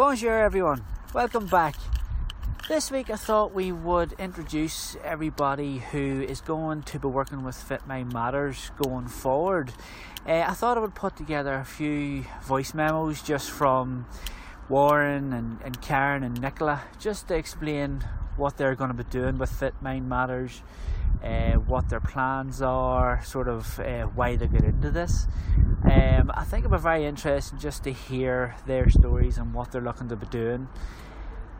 Bonjour, everyone. Welcome back. This week, I thought we would introduce everybody who is going to be working with Fit Mind Matters going forward. Uh, I thought I would put together a few voice memos just from Warren and, and Karen and Nicola just to explain what they're going to be doing with Fit Mind Matters, uh, what their plans are, sort of uh, why they get into this. Um, I think it'll be very interesting just to hear their stories and what they're looking to be doing.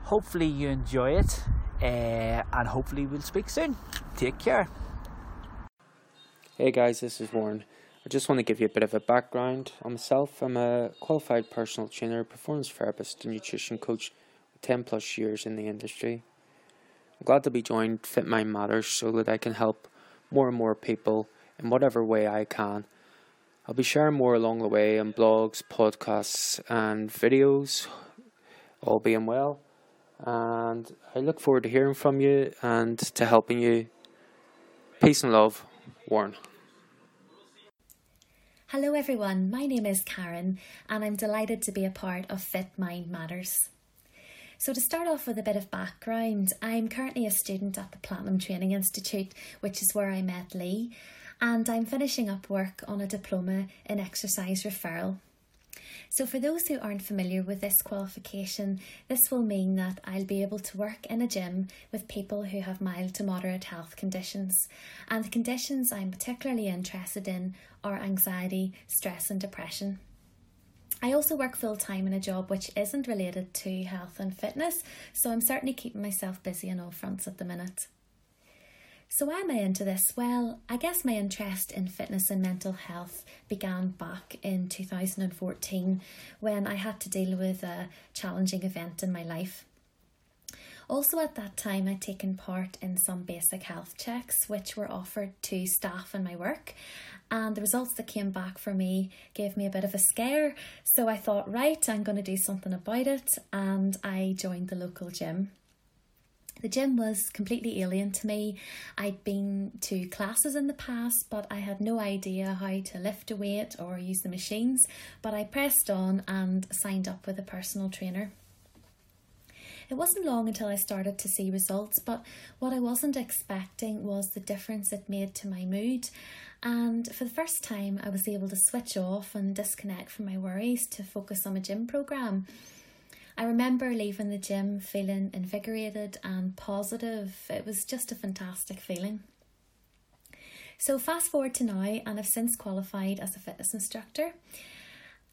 Hopefully, you enjoy it, uh, and hopefully, we'll speak soon. Take care. Hey guys, this is Warren. I just want to give you a bit of a background on myself. I'm a qualified personal trainer, performance therapist, and nutrition coach with 10 plus years in the industry. I'm glad to be joined Fit Mind Matters so that I can help more and more people in whatever way I can. I'll be sharing more along the way on blogs, podcasts, and videos, all being well. And I look forward to hearing from you and to helping you. Peace and love, Warren. Hello, everyone. My name is Karen, and I'm delighted to be a part of Fit Mind Matters. So, to start off with a bit of background, I'm currently a student at the Platinum Training Institute, which is where I met Lee, and I'm finishing up work on a diploma in exercise referral. So, for those who aren't familiar with this qualification, this will mean that I'll be able to work in a gym with people who have mild to moderate health conditions. And the conditions I'm particularly interested in are anxiety, stress, and depression. I also work full time in a job which isn't related to health and fitness, so I'm certainly keeping myself busy on all fronts at the minute. So, why am I into this? Well, I guess my interest in fitness and mental health began back in 2014 when I had to deal with a challenging event in my life. Also, at that time, I'd taken part in some basic health checks which were offered to staff in my work, and the results that came back for me gave me a bit of a scare. So, I thought, right, I'm going to do something about it, and I joined the local gym. The gym was completely alien to me. I'd been to classes in the past, but I had no idea how to lift a weight or use the machines. But I pressed on and signed up with a personal trainer. It wasn't long until I started to see results, but what I wasn't expecting was the difference it made to my mood. And for the first time, I was able to switch off and disconnect from my worries to focus on a gym program. I remember leaving the gym feeling invigorated and positive. It was just a fantastic feeling. So, fast forward to now, and I've since qualified as a fitness instructor.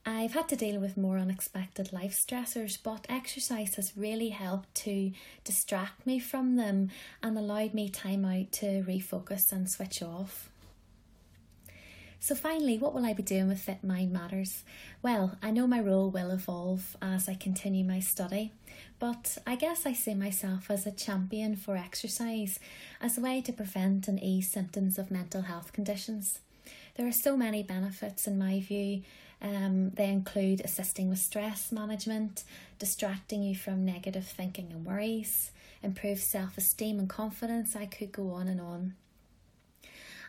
I've had to deal with more unexpected life stressors, but exercise has really helped to distract me from them and allowed me time out to refocus and switch off. So, finally, what will I be doing with Fit Mind Matters? Well, I know my role will evolve as I continue my study, but I guess I see myself as a champion for exercise as a way to prevent and ease symptoms of mental health conditions. There are so many benefits, in my view. Um, they include assisting with stress management, distracting you from negative thinking and worries, improve self esteem and confidence. I could go on and on.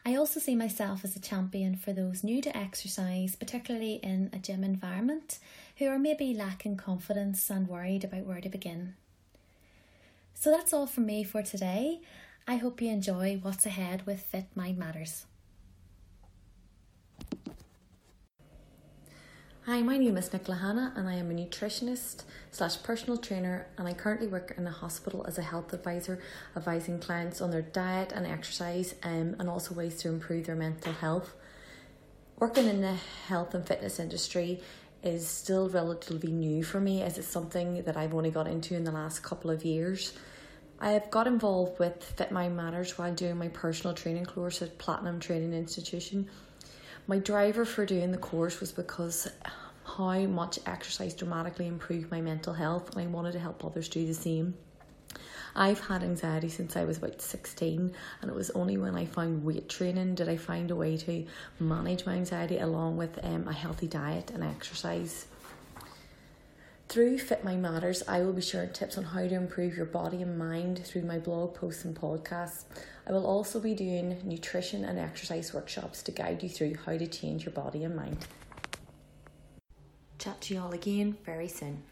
I also see myself as a champion for those new to exercise, particularly in a gym environment, who are maybe lacking confidence and worried about where to begin. So that's all from me for today. I hope you enjoy what's ahead with Fit Mind Matters. Hi, my name is Nicola Hanna and I am a nutritionist slash personal trainer and I currently work in a hospital as a health advisor advising clients on their diet and exercise um, and also ways to improve their mental health. Working in the health and fitness industry is still relatively new for me as it's something that I've only got into in the last couple of years. I have got involved with Fit Mind Matters while doing my personal training course at Platinum Training Institution my driver for doing the course was because how much exercise dramatically improved my mental health, and I wanted to help others do the same. I've had anxiety since I was about 16, and it was only when I found weight training did I find a way to manage my anxiety along with um, a healthy diet and exercise. Through Fit Mind Matters, I will be sharing tips on how to improve your body and mind through my blog posts and podcasts. I will also be doing nutrition and exercise workshops to guide you through how to change your body and mind. Chat to you all again very soon.